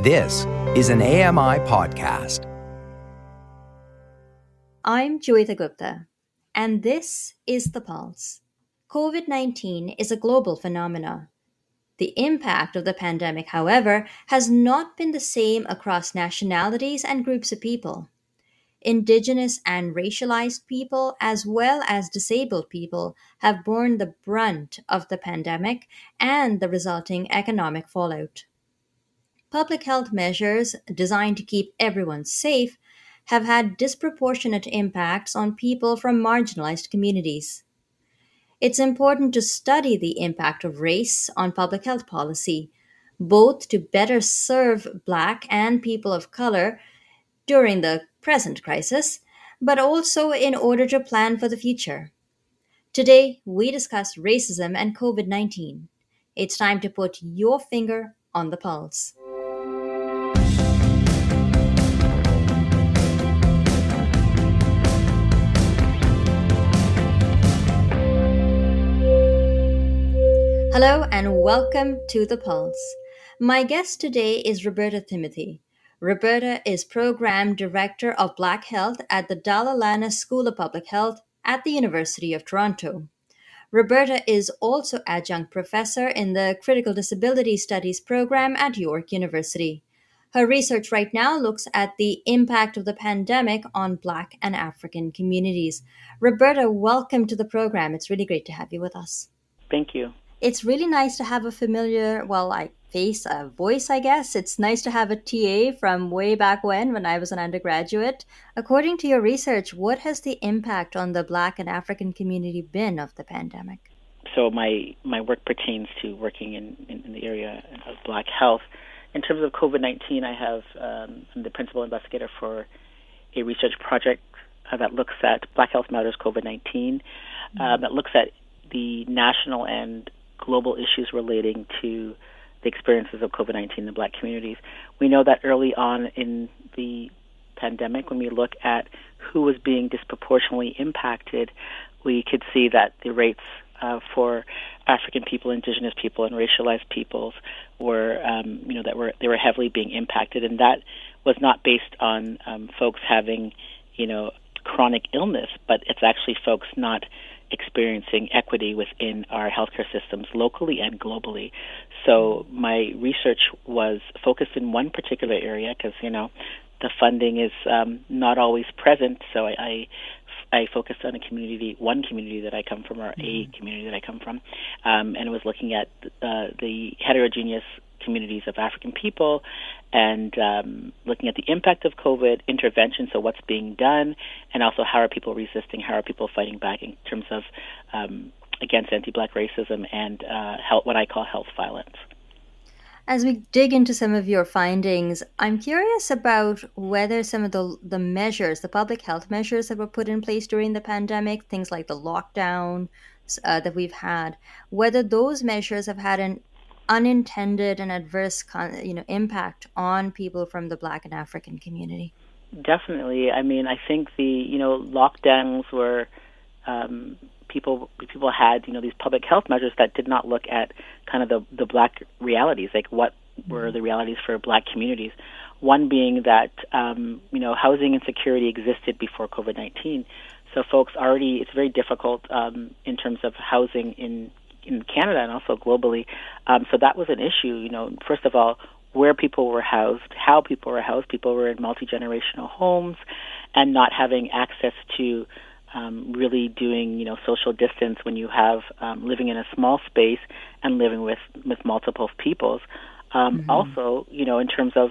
This is an AMI podcast. I'm Joeita Gupta, and this is The Pulse. COVID 19 is a global phenomenon. The impact of the pandemic, however, has not been the same across nationalities and groups of people. Indigenous and racialized people, as well as disabled people, have borne the brunt of the pandemic and the resulting economic fallout. Public health measures designed to keep everyone safe have had disproportionate impacts on people from marginalized communities. It's important to study the impact of race on public health policy, both to better serve Black and people of color during the present crisis, but also in order to plan for the future. Today, we discuss racism and COVID 19. It's time to put your finger on the pulse. Hello and welcome to The Pulse. My guest today is Roberta Timothy. Roberta is Program Director of Black Health at the Dalla Lana School of Public Health at the University of Toronto. Roberta is also adjunct professor in the Critical Disability Studies program at York University. Her research right now looks at the impact of the pandemic on Black and African communities. Roberta, welcome to the program. It's really great to have you with us. Thank you it's really nice to have a familiar, well, like face, a voice, I guess. It's nice to have a TA from way back when, when I was an undergraduate. According to your research, what has the impact on the Black and African community been of the pandemic? So my my work pertains to working in, in, in the area of Black health. In terms of COVID nineteen, I have um, I'm the principal investigator for a research project uh, that looks at Black Health Matters COVID 19, uh, mm-hmm. that looks at the national and global issues relating to the experiences of COVID 19 in the black communities. We know that early on in the pandemic, when we look at who was being disproportionately impacted, we could see that the rates uh, for African people, Indigenous people, and racialized peoples were, um, you know, that were they were heavily being impacted, and that was not based on um, folks having, you know, chronic illness, but it's actually folks not experiencing equity within our healthcare systems locally and globally. So my research was focused in one particular area because you know the funding is um, not always present. So I, I I focused on a community, one community that I come from, or mm-hmm. a community that I come from, um, and was looking at uh, the heterogeneous communities of African people and um, looking at the impact of COVID, intervention, so what's being done, and also how are people resisting, how are people fighting back in terms of um, against anti-black racism and uh, health, what I call health violence. As we dig into some of your findings, I'm curious about whether some of the the measures, the public health measures that were put in place during the pandemic, things like the lockdown uh, that we've had, whether those measures have had an unintended and adverse you know impact on people from the black and african community? Definitely. I mean i think the you know lockdowns were um, people people had you know these public health measures that did not look at kind of the the black realities like what were mm-hmm. the realities for black communities. One being that um, you know housing insecurity existed before covid-19 so folks already it's very difficult um, in terms of housing in in Canada and also globally. Um, so that was an issue. You know, first of all, where people were housed, how people were housed. People were in multi generational homes, and not having access to um, really doing you know social distance when you have um, living in a small space and living with with multiple peoples. Um, mm-hmm. Also, you know, in terms of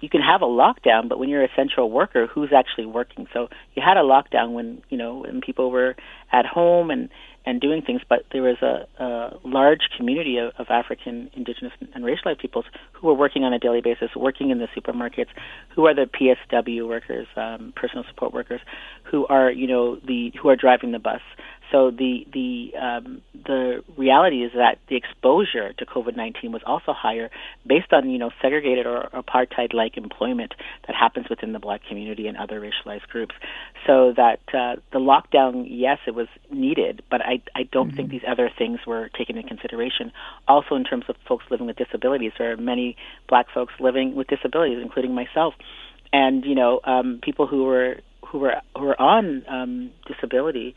you can have a lockdown, but when you're a essential worker, who's actually working? So you had a lockdown when you know when people were at home and and doing things, but there was a, a large community of, of African, Indigenous, and racialized peoples who were working on a daily basis, working in the supermarkets, who are the PSW workers, um, personal support workers, who are you know the who are driving the bus. So the the um, the reality is that the exposure to COVID-19 was also higher, based on you know segregated or apartheid-like employment that happens within the Black community and other racialized groups. So that uh, the lockdown, yes, it was needed, but I I don't mm-hmm. think these other things were taken into consideration. Also, in terms of folks living with disabilities, there are many Black folks living with disabilities, including myself, and you know um, people who were who were who were on um, disability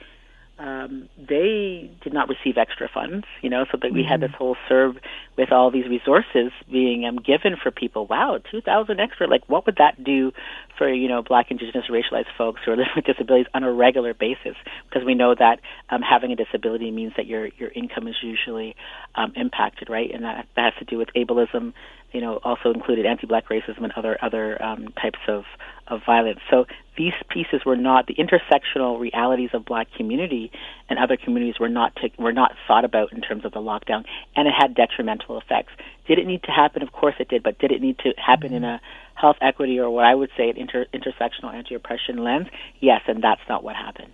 um, they did not receive extra funds, you know, so that we mm-hmm. had this whole CERB with all these resources being um, given for people. Wow, 2,000 extra. Like, what would that do for, you know, black, indigenous, racialized folks who are living with disabilities on a regular basis? Because we know that um, having a disability means that your, your income is usually um, impacted, right? And that, that has to do with ableism, you know, also included anti-black racism and other other um, types of of violence. So these pieces were not the intersectional realities of black community and other communities were not to, were not thought about in terms of the lockdown, and it had detrimental effects. Did it need to happen? Of course it did, but did it need to happen in a health equity or what I would say an inter, intersectional anti-oppression lens? Yes, and that's not what happened.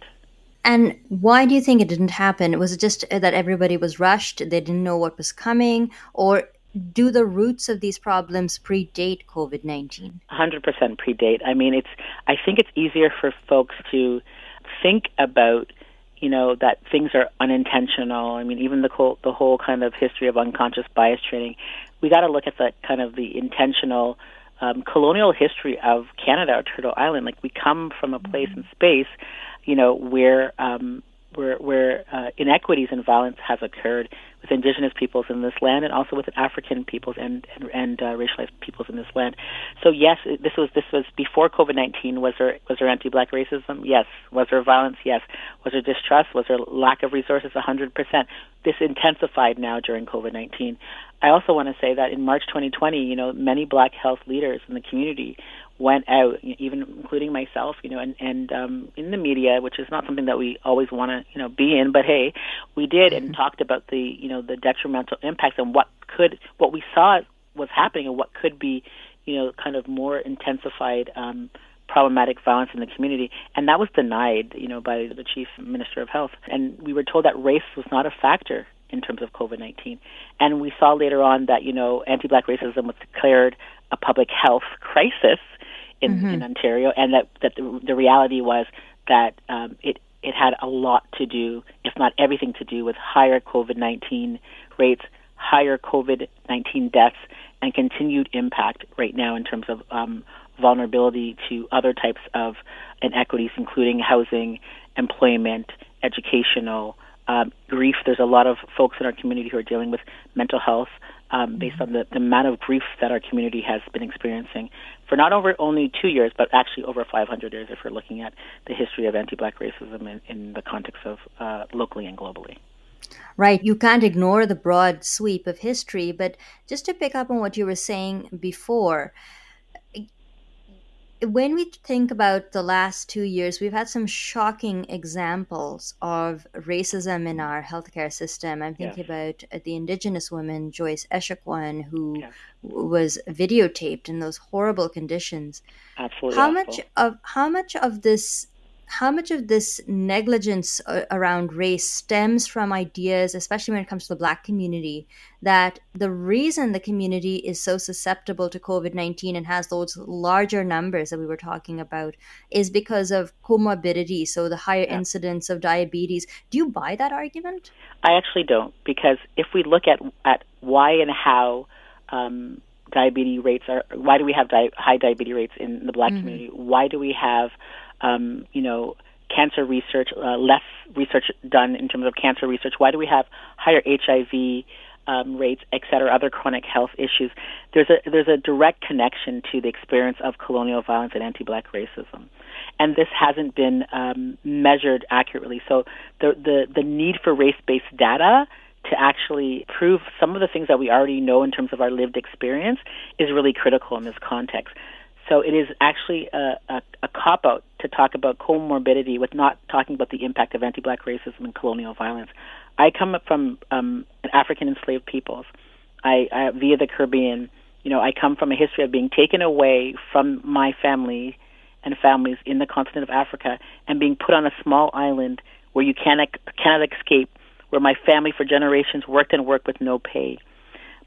And why do you think it didn't happen? Was it just that everybody was rushed? They didn't know what was coming? Or do the roots of these problems predate COVID 19? 100% predate. I mean, it's, I think it's easier for folks to think about you know that things are unintentional. I mean, even the whole the whole kind of history of unconscious bias training, we got to look at the kind of the intentional um, colonial history of Canada or Turtle Island. Like we come from a place in space, you know, where um, where where uh, inequities and violence has occurred with indigenous peoples in this land and also with African peoples and and, and uh, racialized peoples in this land. So yes, this was this was before COVID nineteen. Was there was there anti-black racism? Yes. Was there violence? Yes. Was there distrust? Was there lack of resources? Hundred percent. This intensified now during COVID nineteen. I also want to say that in March 2020, you know, many black health leaders in the community went out, even including myself, you know, and and um, in the media, which is not something that we always want to, you know, be in. But hey, we did and mm-hmm. talked about the, you know, the detrimental impacts and what could, what we saw was happening and what could be, you know, kind of more intensified. Um, problematic violence in the community, and that was denied, you know, by the chief minister of health. And we were told that race was not a factor in terms of COVID 19. And we saw later on that, you know, anti black racism was declared a public health crisis in, mm-hmm. in Ontario, and that that the, the reality was that um, it it had a lot to do, if not everything to do, with higher COVID nineteen rates, higher COVID nineteen deaths, and continued impact right now in terms of um, vulnerability to other types of inequities, including housing, employment, educational. Um, grief. There's a lot of folks in our community who are dealing with mental health um, based on the, the amount of grief that our community has been experiencing for not over only two years, but actually over 500 years if we're looking at the history of anti-black racism in, in the context of uh, locally and globally. Right. You can't ignore the broad sweep of history, but just to pick up on what you were saying before, when we think about the last two years, we've had some shocking examples of racism in our healthcare system. I'm thinking about uh, the Indigenous woman, Joyce Echaquan, who was videotaped in those horrible conditions. Absolutely. How awful. much of how much of this how much of this negligence uh, around race stems from ideas, especially when it comes to the Black community, that the reason the community is so susceptible to COVID 19 and has those larger numbers that we were talking about is because of comorbidity, so the higher yeah. incidence of diabetes. Do you buy that argument? I actually don't, because if we look at, at why and how um, diabetes rates are, why do we have di- high diabetes rates in the Black mm-hmm. community? Why do we have um, you know, cancer research, uh, less research done in terms of cancer research? Why do we have higher HIV um, rates, et cetera, other chronic health issues? There's a there's a direct connection to the experience of colonial violence and anti-black racism, and this hasn't been um, measured accurately. So the the the need for race-based data to actually prove some of the things that we already know in terms of our lived experience is really critical in this context. So it is actually a, a, a cop out to talk about comorbidity with not talking about the impact of anti-black racism and colonial violence. I come from um, African enslaved peoples. I, I via the Caribbean. You know, I come from a history of being taken away from my family and families in the continent of Africa and being put on a small island where you cannot, cannot escape, where my family for generations worked and worked with no pay.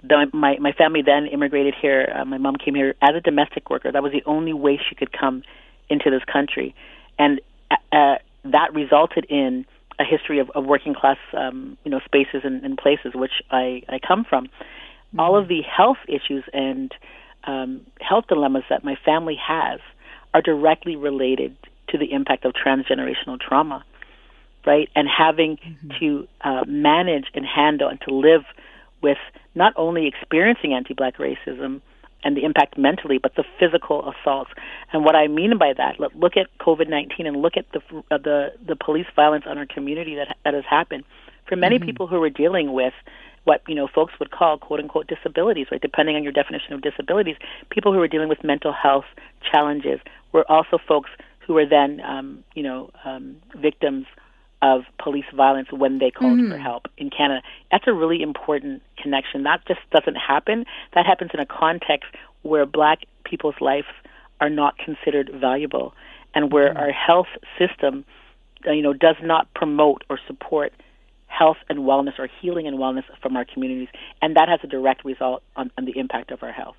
The, my, my family then immigrated here. Uh, my mom came here as a domestic worker. That was the only way she could come into this country. And uh, uh that resulted in a history of, of working class, um, you know, spaces and, and places, which I, I come from. Mm-hmm. All of the health issues and um, health dilemmas that my family has are directly related to the impact of transgenerational trauma, right? And having mm-hmm. to uh, manage and handle and to live with not only experiencing anti-black racism and the impact mentally, but the physical assaults. And what I mean by that, look at COVID-19 and look at the uh, the the police violence on our community that that has happened. For many mm-hmm. people who are dealing with what you know folks would call quote unquote disabilities, right? Depending on your definition of disabilities, people who are dealing with mental health challenges were also folks who were then um, you know um, victims of police violence when they called mm-hmm. for help in Canada. That's a really important connection. That just doesn't happen. That happens in a context where black people's lives are not considered valuable and where mm-hmm. our health system uh, you know does not promote or support health and wellness or healing and wellness from our communities and that has a direct result on, on the impact of our health.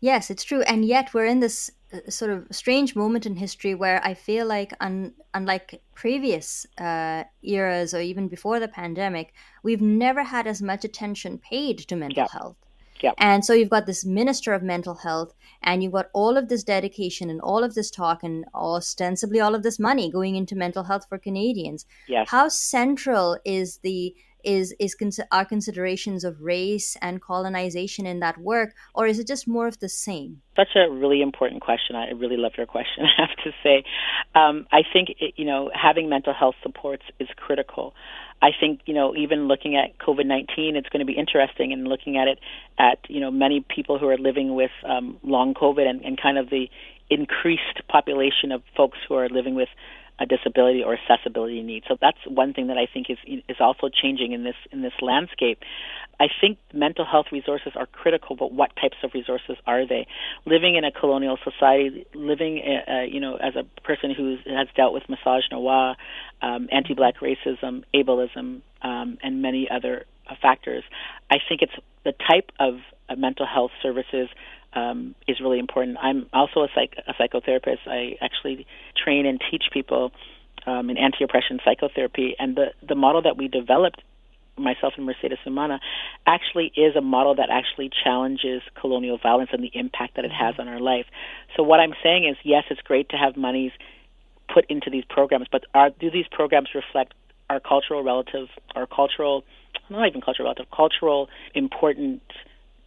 Yes, it's true. And yet we're in this sort of strange moment in history where I feel like, un, unlike previous uh, eras or even before the pandemic, we've never had as much attention paid to mental health. Yep. And so you've got this minister of mental health, and you've got all of this dedication and all of this talk and ostensibly all of this money going into mental health for Canadians. Yes. How central is the is is cons- are considerations of race and colonization in that work or is it just more of the same? Such a really important question. I really love your question i have to say. Um, i think it, you know having mental health supports is critical. I think you know even looking at COVID nineteen, it's going to be interesting and looking at it at you know many people who are living with um, long COVID and, and kind of the increased population of folks who are living with a disability or accessibility need. So that's one thing that I think is is also changing in this in this landscape. I think mental health resources are critical, but what types of resources are they? Living in a colonial society, living uh, uh you know as a person who has dealt with misogynoir, um, anti-black racism, ableism, um, and many other uh, factors, I think it's the type of uh, mental health services um, is really important. I'm also a, psych- a psychotherapist. I actually train and teach people um, in anti-oppression psychotherapy, and the the model that we developed myself and Mercedes Umana actually is a model that actually challenges colonial violence and the impact that it has on our life. So what I'm saying is, yes, it's great to have monies put into these programs, but are, do these programs reflect our cultural relative, our cultural, not even cultural relative, cultural important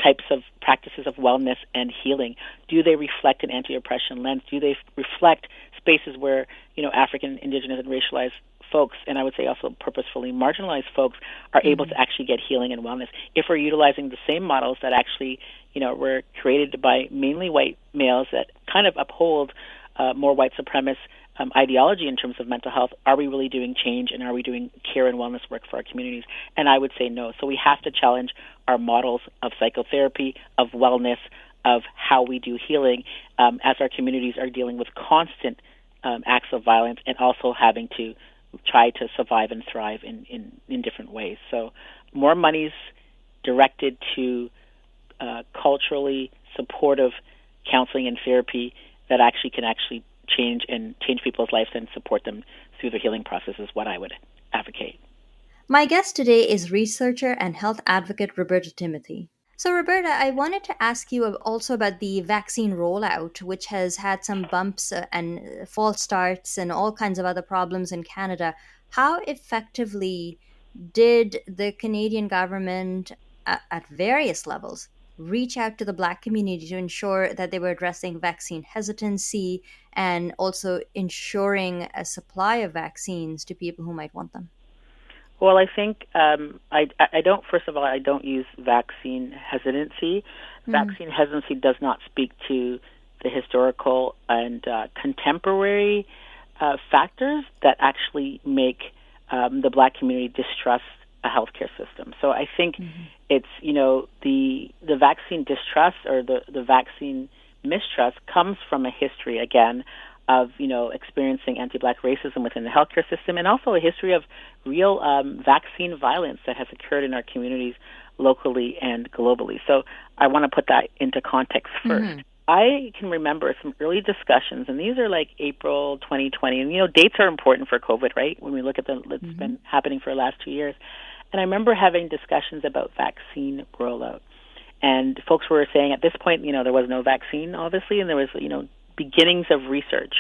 types of practices of wellness and healing? Do they reflect an anti-oppression lens? Do they reflect spaces where you know African, Indigenous, and racialized folks, and I would say also purposefully marginalized folks, are mm-hmm. able to actually get healing and wellness? If we're utilizing the same models that actually you know were created by mainly white males that kind of uphold uh, more white supremacist um, ideology in terms of mental health, are we really doing change and are we doing care and wellness work for our communities? And I would say no. So we have to challenge our models of psychotherapy, of wellness, of how we do healing um, as our communities are dealing with constant um, acts of violence and also having to try to survive and thrive in, in, in different ways. So more monies directed to uh, culturally supportive counseling and therapy that actually can actually change and change people's lives and support them through the healing process is what I would advocate. My guest today is researcher and health advocate Roberta Timothy. So, Roberta, I wanted to ask you also about the vaccine rollout, which has had some bumps uh, and false starts and all kinds of other problems in Canada. How effectively did the Canadian government, at various levels, reach out to the Black community to ensure that they were addressing vaccine hesitancy and also ensuring a supply of vaccines to people who might want them? Well, I think um, I, I don't. First of all, I don't use vaccine hesitancy. Mm. Vaccine hesitancy does not speak to the historical and uh, contemporary uh, factors that actually make um, the black community distrust a healthcare system. So I think mm-hmm. it's you know the the vaccine distrust or the the vaccine mistrust comes from a history again of you know experiencing anti-black racism within the healthcare system, and also a history of real um, vaccine violence that has occurred in our communities locally and globally. So I want to put that into context 1st mm-hmm. I can remember some early discussions, and these are like April 2020. And you know, dates are important for COVID, right? When we look at the, it's mm-hmm. been happening for the last two years. And I remember having discussions about vaccine rollout. And folks were saying at this point, you know, there was no vaccine, obviously, and there was, you know, beginnings of research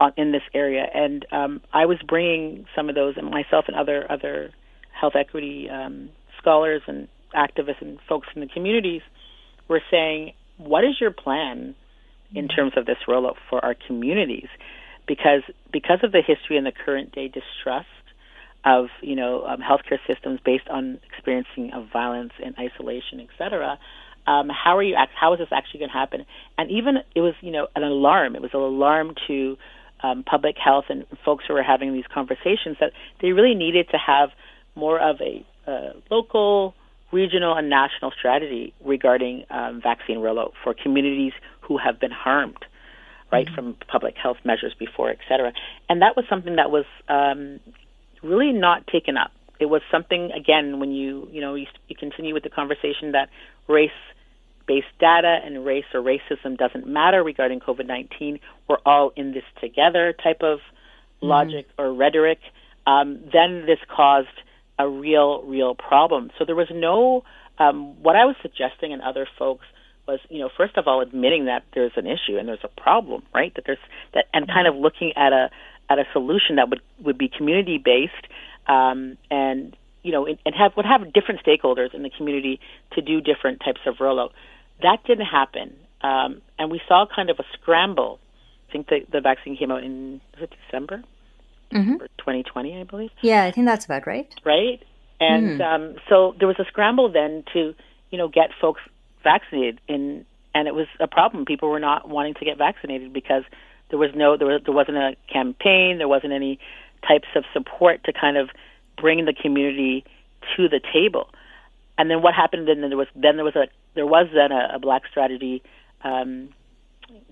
on, in this area. And um, I was bringing some of those, and myself and other other health equity um, scholars and activists and folks in the communities were saying, what is your plan in terms of this rollout for our communities? Because because of the history and the current day distrust of you know um, healthcare systems based on experiencing of violence and isolation, et cetera. Um, how are you? How is this actually going to happen? And even it was you know an alarm. It was an alarm to um, public health and folks who were having these conversations that they really needed to have more of a uh, local, regional, and national strategy regarding um, vaccine rollout for communities who have been harmed, right, mm-hmm. from public health measures before, et cetera. And that was something that was um, really not taken up. It was something again when you you know you, you continue with the conversation that race based data and race or racism doesn't matter regarding COVID 19. We're all in this together type of mm-hmm. logic or rhetoric. Um, then this caused a real, real problem. So there was no, um, what I was suggesting and other folks was, you know, first of all, admitting that there's an issue and there's a problem, right? That there's that, and kind of looking at a, at a solution that would would be community based um, and you know and have would have different stakeholders in the community to do different types of rollout. That didn't happen, um, and we saw kind of a scramble. I think the the vaccine came out in was it December, mm-hmm. 2020, I believe. Yeah, I think that's about right. Right, and mm. um, so there was a scramble then to you know get folks vaccinated in and it was a problem. People were not wanting to get vaccinated because there was no there, was, there wasn't a campaign. There wasn't any types of support to kind of bring the community to the table. And then what happened? Then there was then there was a there was then a, a black strategy um,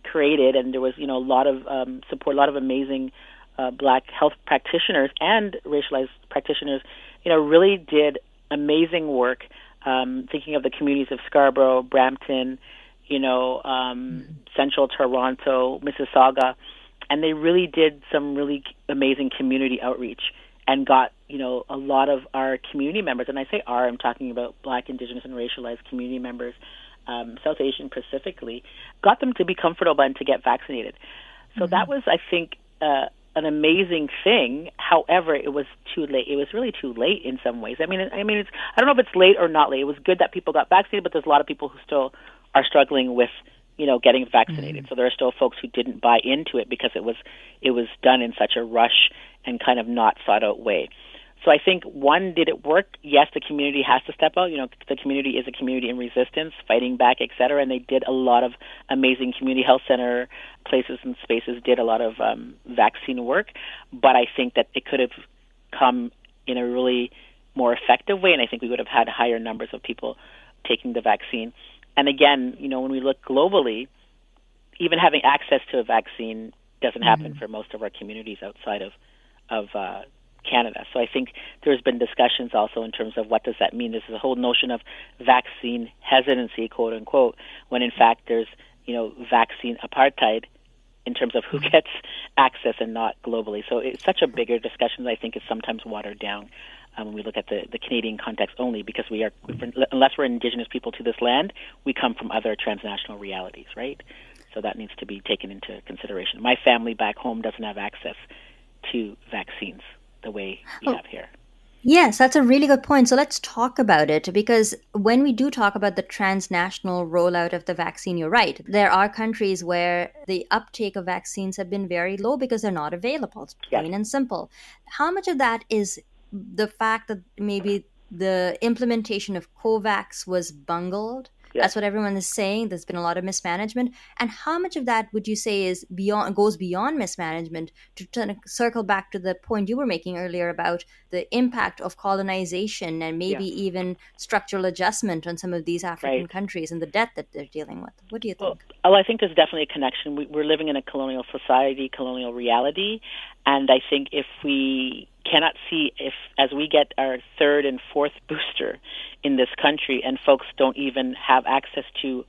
created, and there was you know a lot of um, support, a lot of amazing uh, black health practitioners and racialized practitioners. You know, really did amazing work. Um, thinking of the communities of Scarborough, Brampton, you know, um. Central Toronto, Mississauga, and they really did some really amazing community outreach and got you know a lot of our community members, and I say our, I'm talking about Black, Indigenous, and racialized community members, um, South Asian specifically, got them to be comfortable and to get vaccinated. So mm-hmm. that was, I think. Uh, an amazing thing. However, it was too late. It was really too late in some ways. I mean, I mean, it's I don't know if it's late or not late. It was good that people got vaccinated, but there's a lot of people who still are struggling with you know getting vaccinated. Mm-hmm. So there are still folks who didn't buy into it because it was it was done in such a rush and kind of not thought out way. So I think one, did it work? Yes, the community has to step out. You know, the community is a community in resistance, fighting back, et cetera. And they did a lot of amazing community health center places and spaces did a lot of um, vaccine work. But I think that it could have come in a really more effective way, and I think we would have had higher numbers of people taking the vaccine. And again, you know, when we look globally, even having access to a vaccine doesn't happen mm-hmm. for most of our communities outside of of uh, Canada. So I think there's been discussions also in terms of what does that mean. There's a whole notion of vaccine hesitancy, quote unquote, when in fact there's you know vaccine apartheid in terms of who mm-hmm. gets access and not globally. So it's such a bigger discussion that I think is sometimes watered down um, when we look at the, the Canadian context only, because we are, unless we're indigenous people to this land, we come from other transnational realities, right? So that needs to be taken into consideration. My family back home doesn't have access to vaccines the way we oh. have here. Yes, that's a really good point. So let's talk about it because when we do talk about the transnational rollout of the vaccine, you're right. There are countries where the uptake of vaccines have been very low because they're not available. It's plain yes. and simple. How much of that is the fact that maybe the implementation of COVAX was bungled Yeah. That's what everyone is saying. There's been a lot of mismanagement. And how much of that would you say is beyond goes beyond mismanagement to, to circle back to the point you were making earlier about the impact of colonization and maybe Yeah. even structural adjustment on some of these African Right. countries and the debt that they're dealing with? What do you Well, think? oh, I think there's definitely a connection. We, we're living in a colonial society, colonial reality, and I think if we cannot see if as we get our third and fourth booster in this country, and folks don't even have access to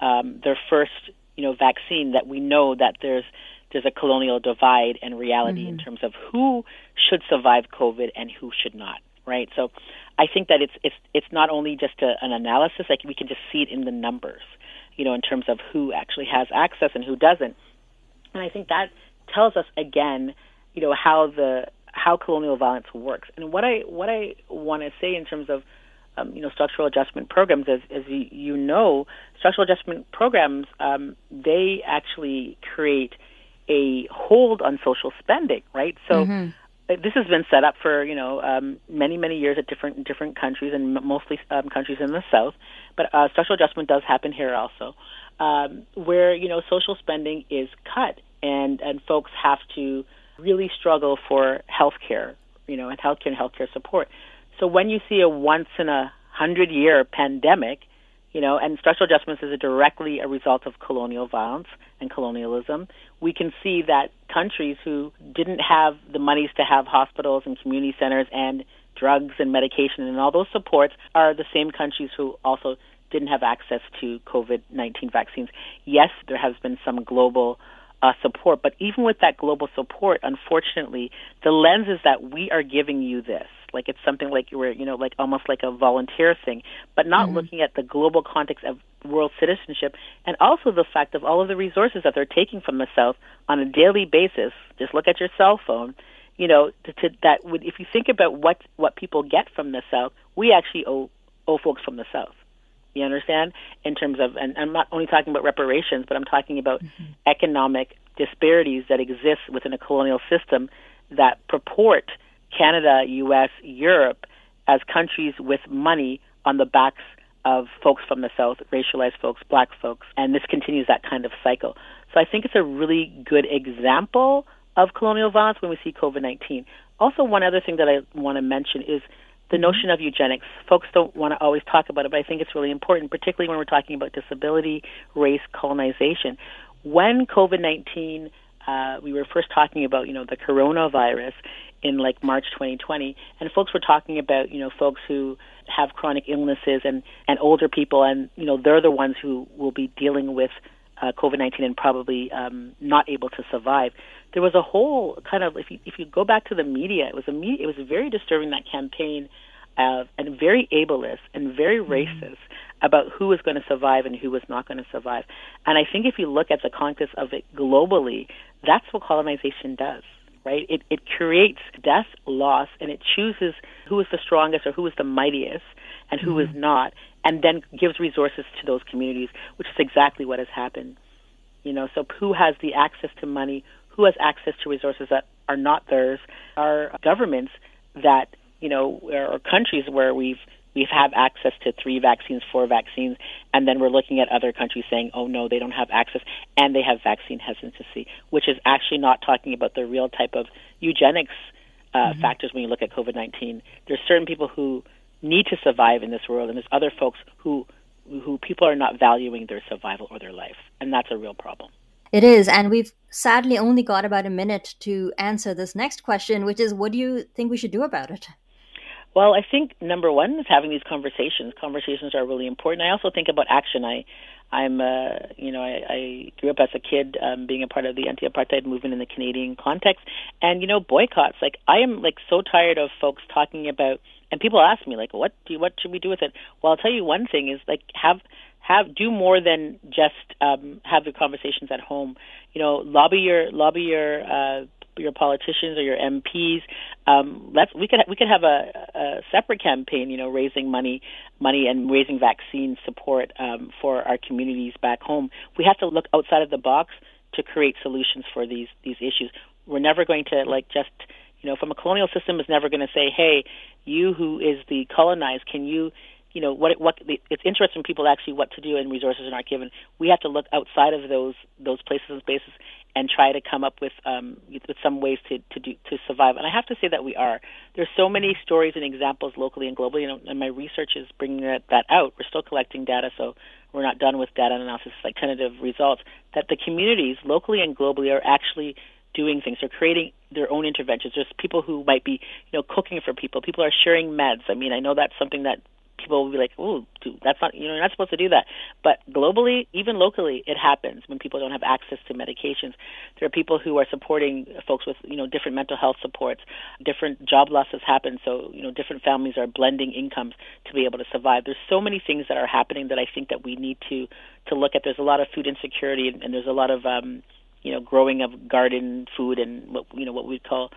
um, their first, you know, vaccine, that we know that there's there's a colonial divide and reality in terms of who should survive COVID and who should not. Right. So, I think that it's it's it's not only just a, an analysis; like we can just see it in the numbers you know, in terms of who actually has access and who doesn't. And I think that tells us again, you know, how the how colonial violence works. And what I what I want to say in terms of um, you know structural adjustment programs, as as you, you know, structural adjustment programs um, they actually create a hold on social spending, right? So. uh, This has been set up for you know um, many many years at different different countries and mostly um, countries in the south, but uh, structural adjustment does happen here also, um, where you know social spending is cut and and folks have to really struggle for health care, you know, and healthcare and healthcare support. So when you see a once in a hundred year pandemic, you know, and structural adjustments is directly a result of colonial violence and colonialism, we can see that countries who didn't have the monies to have hospitals and community centers and drugs and medication and all those supports are the same countries who also didn't have access to COVID 19 vaccines. Yes, there has been some global uh, support, but even with that global support, unfortunately, the lens is that we are giving you this. Like it's something like we're, you know, like almost like a volunteer thing, but not looking at the global context of world citizenship and also the fact of all of the resources that they're taking from the South on a daily basis. Just look at your cell phone. You know, to, to, that would if you think about what what people get from the South, we actually owe owe folks from the South. You understand? In terms of, and I'm not only talking about reparations, but I'm talking about mm-hmm. economic disparities that exist within a colonial system that purport Canada, U.S., Europe as countries with money on the backs of folks from the South, racialized folks, black folks, and this continues that kind of cycle. So I think it's a really good example of colonial violence when we see COVID 19. Also, one other thing that I want to mention is the notion of eugenics. Folks don't want to always talk about it, but I think it's really important, particularly when we're talking about disability, race, colonization. When COVID 19, uh, we were first talking about, you know, the coronavirus in like March 2020, and folks were talking about, you know, folks who have chronic illnesses and, and older people, and, you know, they're the ones who will be dealing with uh, COVID 19 and probably um, not able to survive. There was a whole kind of, if you, if you go back to the media, it was a media, it was very disturbing that campaign uh, and very ableist and very racist about who was going to survive and who was not going to survive. And I think if you look at the context of it globally, that's what colonization does, right? It, it creates death, loss, and it chooses who is the strongest or who is the mightiest and who is not, and then gives resources to those communities, which is exactly what has happened. You know, so who has the access to money? Who has access to resources that are not theirs? Are governments that you know, or countries where we've we've have access to three vaccines, four vaccines, and then we're looking at other countries saying, oh no, they don't have access, and they have vaccine hesitancy, which is actually not talking about the real type of eugenics uh, factors when you look at COVID nineteen. There's certain people who need to survive in this world, and there's other folks who who people are not valuing their survival or their life, and that's a real problem. It is, and we've sadly only got about a minute to answer this next question, which is what do you think we should do about it? Well, I think number one is having these conversations. Conversations are really important. I also think about action. I, I'm, uh, you know, I, I grew up as a kid um, being a part of the anti-apartheid movement in the Canadian context, and you know, boycotts. Like I am like so tired of folks talking about, and people ask me like, what do, you, what should we do with it? Well, I'll tell you one thing is like have have do more than just um, have the conversations at home. You know, lobby your lobby your uh, your politicians or your MPs. Um, let's we could we could have a, a separate campaign. You know, raising money money and raising vaccine support um, for our communities back home. We have to look outside of the box to create solutions for these these issues. We're never going to like just you know from a colonial system is never going to say, hey, you who is the colonized, can you you know what what it's interesting people actually what to do and resources are not given. We have to look outside of those those places and spaces and try to come up with um, with some ways to to do to survive. And I have to say that we are. There's so many stories and examples locally and globally, know, and my research is bringing that, that out. We're still collecting data, so we're not done with data analysis, like tentative results. That the communities locally and globally are actually doing things. They're creating their own interventions. There's people who might be, you know, cooking for people. People are sharing meds. I mean, I know that's something that people will be like, "Oh, dude, that's not you know, you're not supposed to do that." But globally, even locally, it happens when people don't have access to medications. There are people who are supporting folks with you know different mental health supports. Different job losses happen, so you know different families are blending incomes to be able to survive. There's so many things that are happening that I think that we need to to look at. There's a lot of food insecurity, and, and there's a lot of um, you know growing of garden food and what you know what we call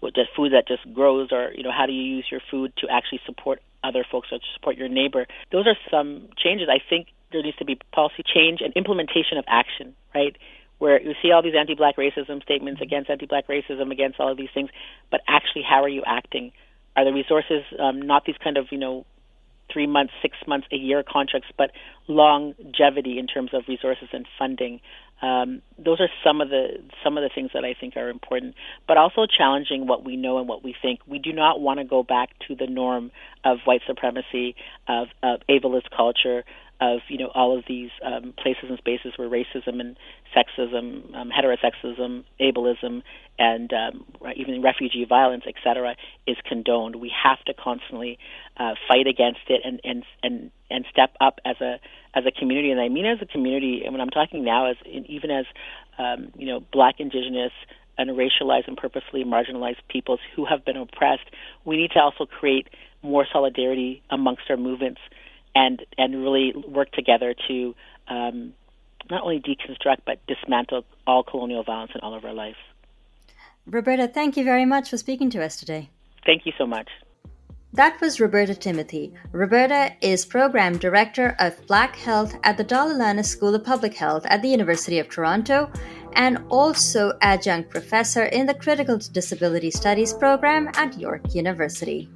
what just food that just grows or you know how do you use your food to actually support other folks or to support your neighbor. Those are some changes. I think there needs to be policy change and implementation of action right? Where you see all these anti-black racism statements against anti-black racism against all of these things but actually how are you acting? Are the resources um, not these kind of you know three months, six months, a year contracts, but longevity in terms of resources and funding. Um, those are some of the some of the things that I think are important, but also challenging what we know and what we think. We do not want to go back to the norm of white supremacy, of, of ableist culture, of you know all of these um, places and spaces where racism and sexism, um, heterosexism, ableism, and um, even refugee violence, etc., is condoned. We have to constantly uh, fight against it and and and and step up as a as a community. And I mean as a community. And when I'm talking now, as even as um, you know, Black, Indigenous, and racialized and purposely marginalized peoples who have been oppressed, we need to also create more solidarity amongst our movements and and really work together to um, not only deconstruct but dismantle all colonial violence in all of our lives. Roberta, thank you very much for speaking to us today. Thank you so much. That was Roberta Timothy. Roberta is Program Director of Black Health at the Dalla School of Public Health at the University of Toronto and also Adjunct Professor in the Critical Disability Studies program at York University.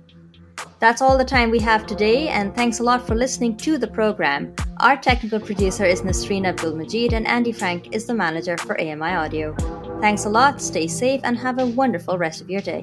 That's all the time we have today, and thanks a lot for listening to the program. Our technical producer is Nasreen Abdul Majid, and Andy Frank is the manager for AMI Audio. Thanks a lot, stay safe, and have a wonderful rest of your day.